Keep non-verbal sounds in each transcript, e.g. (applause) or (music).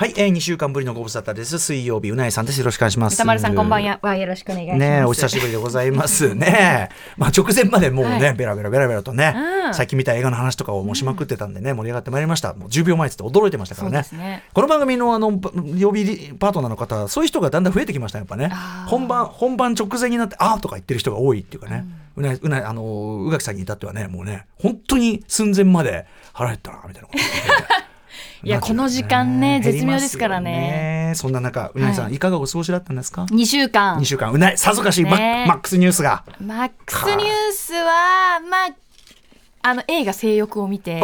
はい、えー、2週間ぶりのご無沙汰です。水曜日、うなえさんです。よろしくお願いします。歌丸さん、こんばんは。よろしくお願いします。ねお久しぶりでございます (laughs) ね。まあ、直前までもうね、はい、ベラベラベラベラとね、うん、最近見た映画の話とかをもうしまくってたんでね、盛り上がってまいりました。もう10秒前って驚いてましたからね。ねこの番組のあの、曜日パートナーの方、そういう人がだんだん増えてきました、やっぱね。本番、本番直前になって、あーとか言ってる人が多いっていうかね。うん、うな、うな、あの、宇垣さんに至ってはね、もうね、本当に寸前まで腹減ったな、みたいなこと (laughs) いやこの時間ね絶妙ですからね。そんな中うなぎさん、い、かがお過ごしだったんですか？2週間。2週間。うなさぞかしい、マックスニュースが。マックスニュースはまああの映画性欲を見て、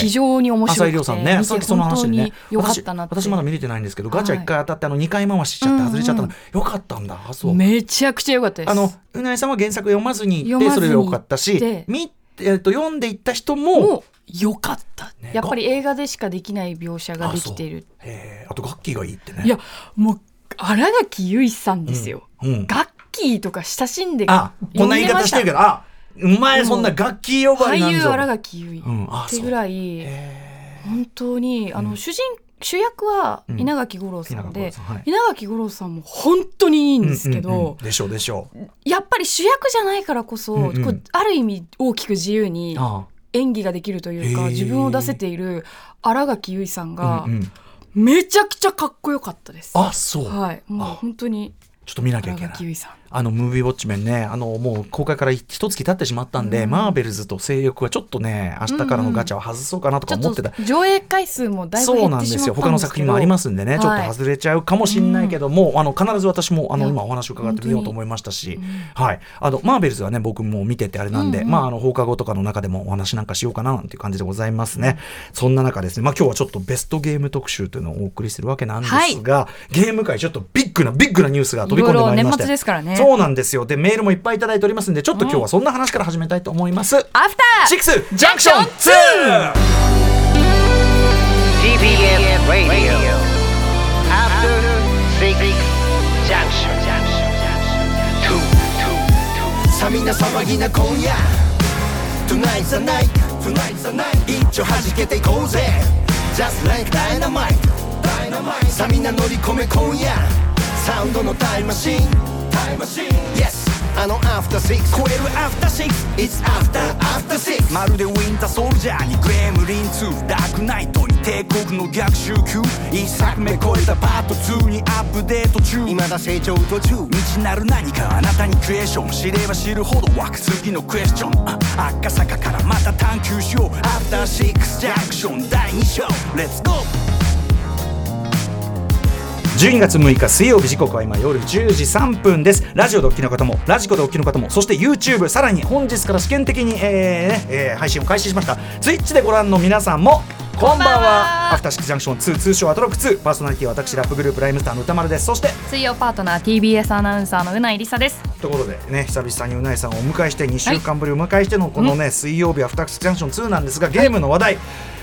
非常に面白くて、ね、さっきその話ね。よかったな私まだ見れてないんですけど、ガチャ1回当たってあの2回回しちゃって外れちゃったの、よかったんだそう。めちゃくちゃよかったです。あのうなぎさんは原作読まずに行ってそれでよかったし見えー、と読んでいった人もよかった、ね、やっぱり映画でしかできない描写ができている。ああと楽器がいいってね。いやもう新垣結衣さんですよ、うんうん、楽器とか親しんであこんな言い方してるけどあうまいそんな楽器呼ばれなん俳優新垣結衣、うん、ってぐらい本当にあの、主人主役は稲垣吾郎さんで、うんはい、稲垣吾郎さんも本当にいいんですけど、うんうんうん、でしょうでしょう。やっぱり主役じゃないからこそ、うんうん、こうある意味大きく自由に演技ができるというか自分を出せている新垣結衣さんが、めちゃくちゃかっこよかったです。あそう。はい。もう本当にちょっと見なきゃいけない。あのムービーウォッチメンね、あのもう公開から一月経ってしまったんで、うん、マーベルズと性欲はちょっとね、明日からのガチャを外そうかなとか思ってた。うんうん、上映回数もだいぶそうなんですよ。他の作品もありますんでね、ちょっと外れちゃうかもしれないけども、うん、あの必ず私もあの今お話を伺ってみようと思いましたし、はい、あのマーベルズはね僕も見ててあれなんで、うんうん、まああの放課後とかの中でもお話なんかしようかななんていう感じでございますね。そんな中ですね、まあ今日はちょっとベストゲーム特集というのをお送りするわけなんですが、はい、ゲーム界ちょっとビッグなビッグなニュースが飛び込んでまいりまして、ですからね。そうなんですよ。で、メールもいっぱいいただいておりますんで、ちょっと今日はそんな話から始めたいと思います。アフターシックスジャンクション 2! TBS Radio. After Six Junction. さあみんな騒ぎな今夜 Tonight's the night. Tonight's the night. 一丁弾けていこうぜ。Just like dynamite. Dynamite. さあみんな乗り込め今夜サウンドのタイムマシンタイムマシン Yes あのアフターシックス超えるアフターシックス It's after after six まるでウィンターソルジャーにグレムリン2ダークナイトに帝国の逆襲級。一作目超えたパート2にアップデート中。未だ成長途中。未知なる何かあなたにクエスチョン知れば知るほど湧く次のクエスチョン。赤坂からまた探求しよう。アフターシックスジャンクション第2章。レッツゴー12月6日水曜日時刻は今夜10時3分です。ラジオでお聞きの方もラジコでお聞きの方もそして YouTube さらに本日から試験的に、えーえー、配信を開始しました。Twitch でご覧の皆さんもこんばんは。アフターシックスジャンクション2通称アトロック2パーソナリティは私ラップグループライムスターの歌丸です。そして水曜パートナー TBS アナウンサーのうないりさです。とことでね久々にうないさんをお迎えして2週間ぶりお迎えしてのこのね、はい、水曜日アフターシックスジャンクション2なんですがゲームの話題、はい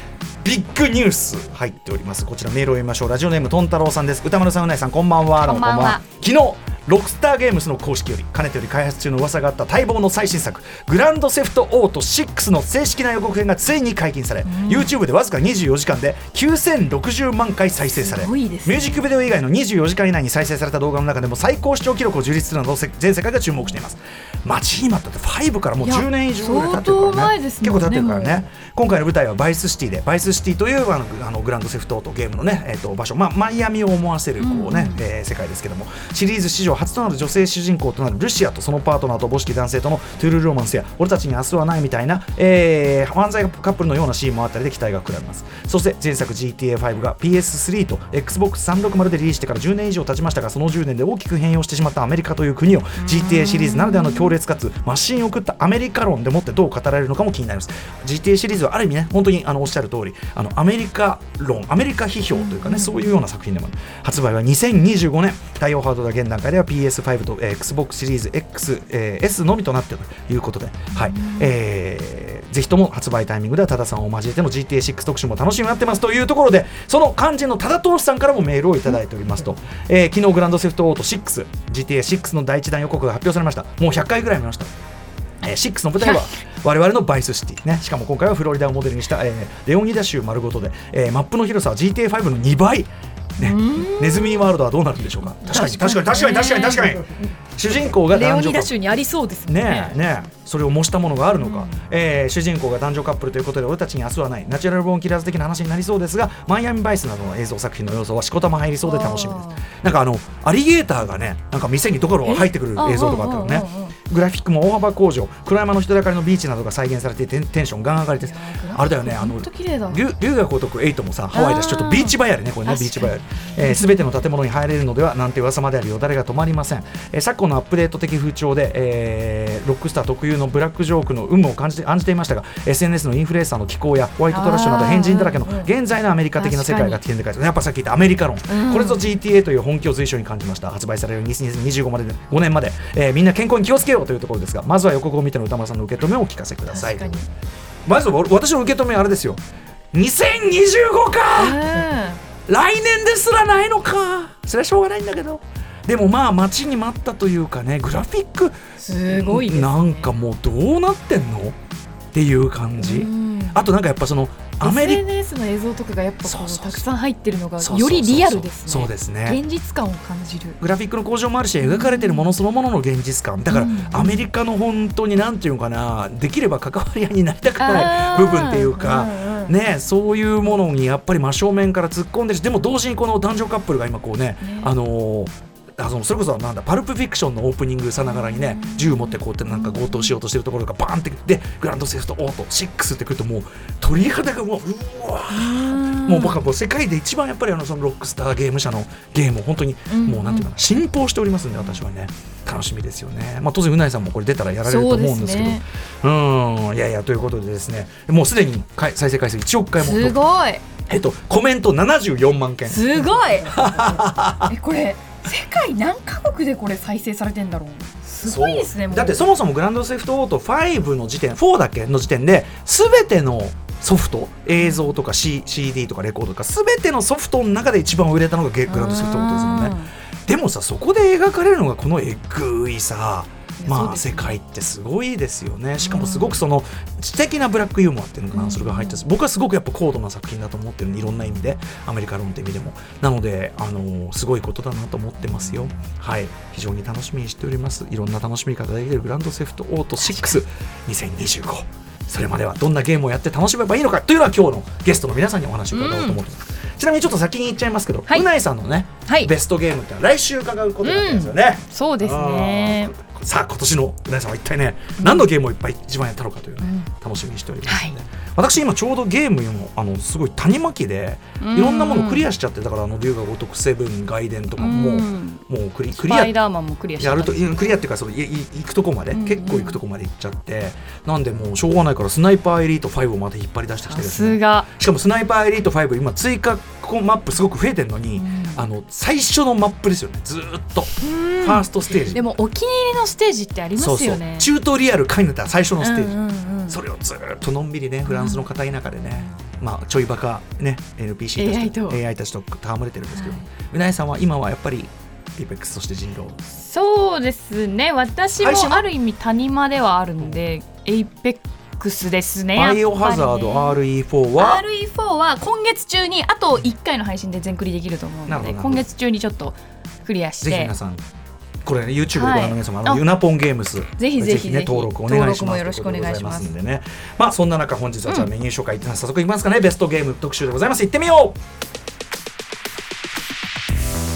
ビッグニュース入っております。こちらメールを読みましょう。ラジオネームとんたろうさんです。歌丸さんうないさんこんばんは。こんばんは。昨日ロックスターゲームスの公式よりかねてより開発中の噂があった待望の最新作グランドセフトオート6の正式な予告編がついに解禁され、うん、YouTube でわずか24時間で9060万回再生され、ね、ミュージックビデオ以外の24時間以内に再生された動画の中でも最高視聴記録を樹立するなど全世界が注目しています。待ちに待ったって5からもう10年以上ぐらい経ってるからね、ね、結構経ってるからね。今回の舞台はバイスシティでバイスシティというあのあのグランドセフトオートゲームのね、えー、と場所、まあ、マイアミを思わせるこうね、うん、えー、世界ですけどもシリーズ史上初となる女性主人公となるルシアとそのパートナーと母子男性とのトゥルーロマンスや俺たちに明日はないみたいな、えー、漫才カップルのようなシーンもあったりで期待が膨らみます。そして前作 GTA5 が PS3 と XBOX360 でリリースしてから10年以上経ちましたがその10年で大きく変容してしまったアメリカという国を GTA シリーズならではの強烈かつマシンを食ったアメリカ論でもってどう語られるのかも気になります。GTA シリーズはある意味ね本当にあのおっしゃる通りあのアメリカ論アメリカ批評というかねそういうような作品でも発売は2025年。対応ハードな現段階では PS5 と、えー、XBOX シリーズ X、えー、S のみとなっているということで、はい。えー、ぜひとも発売タイミングでは多田さんを交えての GTA6 特集も楽しみになってますというところでその肝心の多田投資さんからもメールをいただいておりますと、えー、昨日グランドセフトオート 6GTA6 の第一弾予告が発表されました。もう100回ぐらい見ました。えー、6の舞台は我々のバイスシティね。しかも今回はフロリダをモデルにした、えー、レオニダ州丸ごとで、えー、マップの広さは GTA5 の2倍ね、ネズミワールドはどうなるんでしょうか。確かに。確かに確かに確かに確かに主人公が男女カップルにありそうですね。ねねそれを模したものがあるのか、うん、えー、主人公が男女カップルということで俺たちに明日はない。ナチュラルボーンキラーズ的な話になりそうですがマイアミバイスなどの映像作品の要素はしこたま入りそうで楽しみですなんかあのアリゲーターがねなんか店にどころ入ってくる映像とかあったのねグラフィックも大幅向上。暗山の人だかりのビーチなどが再現されていてテンションガン上がりです。あれだよねあの龍が如く8もさハワイだしちょっとビーチバイアルねこれねビーチバイアルすべ、えー、ての建物に入れるのではなんて噂まであるよ誰が止まりません、えー、昨今のアップデート的風潮で、えー、ロックスター特有のブラックジョークの有無を感じて感じていましたが SNS のインフルエンサーの気候やホワイトトラッシュなど変人だらけの現在のアメリカ的な世界が危険で書い。てやっぱさっき言ったアメリカ論、これぞ GTA という本気を随所に感じました。発売される2025まで5年まで、えー、みんな健康に気をつけようというところですがまずは予告を見ての歌丸さんの受け止めをお聞かせください。まず私の受け止めあれですよ。2025か、来年ですらないのか。それはしょうがないんだけど。でもまあ待ちに待ったというかねグラフィック。すごい、ね、なんかもうどうなってんの？っていう感じあとなんかやっぱそのアメリ SNS の映像とかがやっぱこうたくさん入ってるのがよりリアルですね。そうですね。現実感を感じる。グラフィックの向上もあるし描かれてるものそのものの現実感。だから、アメリカの本当になんていうのかなできれば関わり合いになりたくない部分っていうか、ね、そういうものにやっぱり真正面から突っ込んでるしでも同時にこの男女カップルが今こうね、ね。あのーあのそれこそなんだパルプフィクションのオープニングさながらにね銃持ってこうやってなんか強盗しようとしてるところがバーンってでグランドセフトオート6ってくるともう鳥肌がもううわもう僕はもう世界で一番やっぱりあのそのロックスターゲーム社のゲームを本当にもうなんていうかな信奉しておりますんで私はね。楽しみですよね、まあ、当然うないさんもこれ出たらやられると思うんですけど。う、ね、うん。いやいやということでですね。もうすでに再生回数1億回も。すごい。えっとコメント74万件。すごい。(laughs) えこれ世界何カ国でこれ再生されてんだろう？すごいですねだってそもそもグランドセフトオート5の時点4だけの時点で全てのソフト映像とか、C、CD とかレコードとか全てのソフトの中で一番売れたのがグランドセフトオートですよね。でもさそこで描かれるのがこのえぐいさまあ、世界ってすごいですよね。しかもすごくその知的なブラックユーモアっていうのかな、それが入って僕はすごくやっぱ高度な作品だと思ってるいろんな意味でアメリカ論って意味でも。なのであのすごいことだなと思ってますよ。はい。非常に楽しみにしております。いろんな楽しみ方できるグランドセフトオート62025それまではどんなゲームをやって楽しめばいいのかというのは今日のゲストの皆さんにお話を伺おうと思ってます、うん、ちなみにちょっと先に言っちゃいますけど、はい、うないさんのね、はい、ベストゲームって来週伺うことになってますよね、うん、そうですねさあ今年の皆さんは一体ね、何のゲームをいっぱい一番やったのかというね、うん、楽しみにしておりますので、はい、私今ちょうどゲームもあのすごい谷巻きでいろんなものクリアしちゃってだからあの龍が如くセブン外伝とかももうクリクリアやるとクリアっていうかそのい行くとこまで、結構行くとこまで行っちゃってなんでもうしょうがないからスナイパーエリート5をまた引っ張り出してきてですね。しかもスナイパーエリート5今追加マップすごく増えてるのに、あの最初のマップですよね。ずっと。ファーストステージ。でもお気に入りのステージってありますよね。チュートリアル書いてた最初のステージ、うんうんうん、それをずっとのんびりねフランスの片田舎でね、うん、まあちょいバカね NPC たちと AI たちと戯れてるんですけど、はい、うなえさんは今はやっぱりエイペックスそして人狼そうですね。私もある意味谷間ではあるんでエイペックスですねバイオハザード RE4 は？RE4 は今月中にあと1回の配信で全クリできると思うので今月中にちょっとクリアして。ぜひ皆さんこれ、ね、YouTube でご覧の皆様、はい、ユナポンゲームスぜひぜひね登録お願いします。よろしくお願いします。んでね。まあそんな中本日はじゃあメニュー紹介、うん、早速いきますかね。ベストゲーム特集でございます。行ってみよう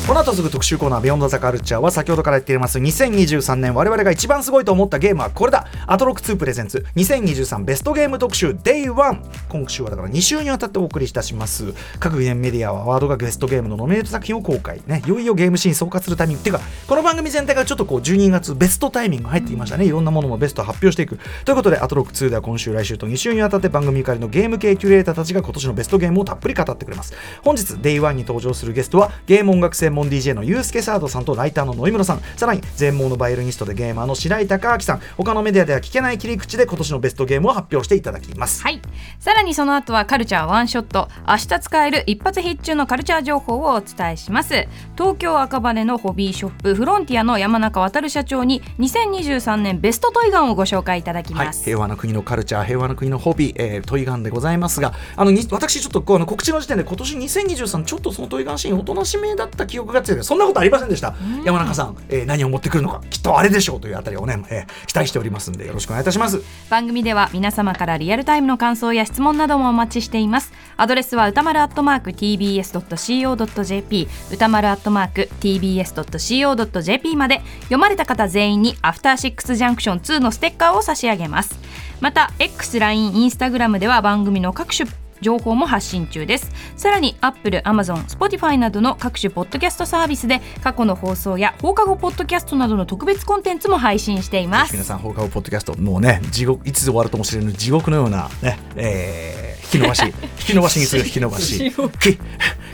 この後すぐ特集コーナー「ビヨンドザカルチャーは先ほどから言っています。2023年我々が一番すごいと思ったゲームはこれだ。アトロック2プレゼンツ。2023ベストゲーム特集 Day1 今週はだから2週にわたってお送りいたします。各ゲームメディアはワードがベストゲームのノミネート作品を公開。ね。いよいよゲームシーン総括するタイミングっていうかこの番組全体がちょっとこう12月ベストタイミング入っていましたね。いろんなもののベスト発表していく。ということでアトロック2では今週来週と2週にわたって番組ゆかりのゲーム系キュレーターたちが今年のベストゲームをたっぷり語ってくれます。本日 Day1 に登場するゲストはゲーム音楽専門門 DJ のユースケサードさんとライターの野井村さん。さらに全盲のバイオリニストでゲーマーの白井孝明さん他のメディアでは聞けない切り口で今年のベストゲームを発表していただきます。はい。さらにその後はカルチャーワンショット。明日使える一発必中のカルチャー情報をお伝えします。東京赤羽のホビーショップフロンティアの山中渉社長に2023年ベストトイガンをご紹介いただきます、はい、平和な国のカルチャー平和な国のホビー、えー、トイガンでございますがあの私ちょっとこうあの告知の時点で今年2023ちょっとそのトイガンシーンおとなしめだった記憶が強いそんなことありませんでした。山中さん、えー、何を持ってくるのかきっとあれでしょうというあたりをね、えー、期待しておりますんでよろしくお願いいたします。番組では皆様からリアルタイムの感想や質問などもお待ちしています。アドレスは歌丸アットマーク tbs.co.jp 歌丸アットマーク tbs.co.jp まで。読まれた方全員にアフターシックスジャンクション2のステッカーを差し上げます。また X、LINE、Instagram では番組の各種情報も発信中です。さらに Apple、Amazon、Spotify などの各種ポッドキャストサービスで過去の放送や放課後ポッドキャストなどの特別コンテンツも配信しています。皆さん放課後ポッドキャストもうね地獄いつ終わるともしれぬ地獄のようなね、えー、き伸ばし引き伸ばしにする引き伸ばし。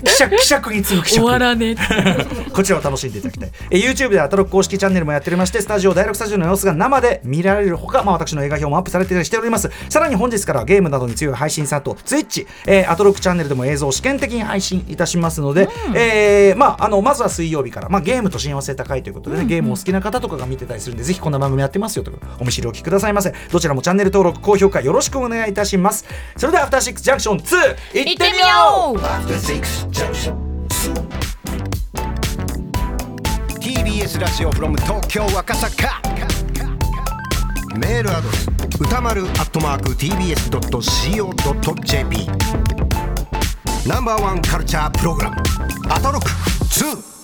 希釈希釈に次ぐ希釈終わらね (laughs) こちらを楽しんでいただきたい。え YouTube でアトロック公式チャンネルもやっておりましてスタジオ第6スタジオの様子が生で見られるほか、まあ、私の映画表もアップされてしております。さらに本日からゲームなどに強い配信サイト Twitch、えー、アトロックチャンネルでも映像を試験的に配信いたしますので、うん、えー、まあ、あのまずは水曜日から、まあ、ゲームと親和性高いということで、ね、うん。うん、ゲームを好きな方とかが見てたりするんでぜひこんな番組やってますよとお見知りおきくださいませ。どちらもチャンネル登録高評価よろしくお願いいたします。それではアフターシックスジャンクション2いってみよう。TBS ラジオ from 東京赤坂。メールアドレス。歌丸アットマーク。TBS.CO.JP ナンバーワンカルチャープログラム。アトロック。2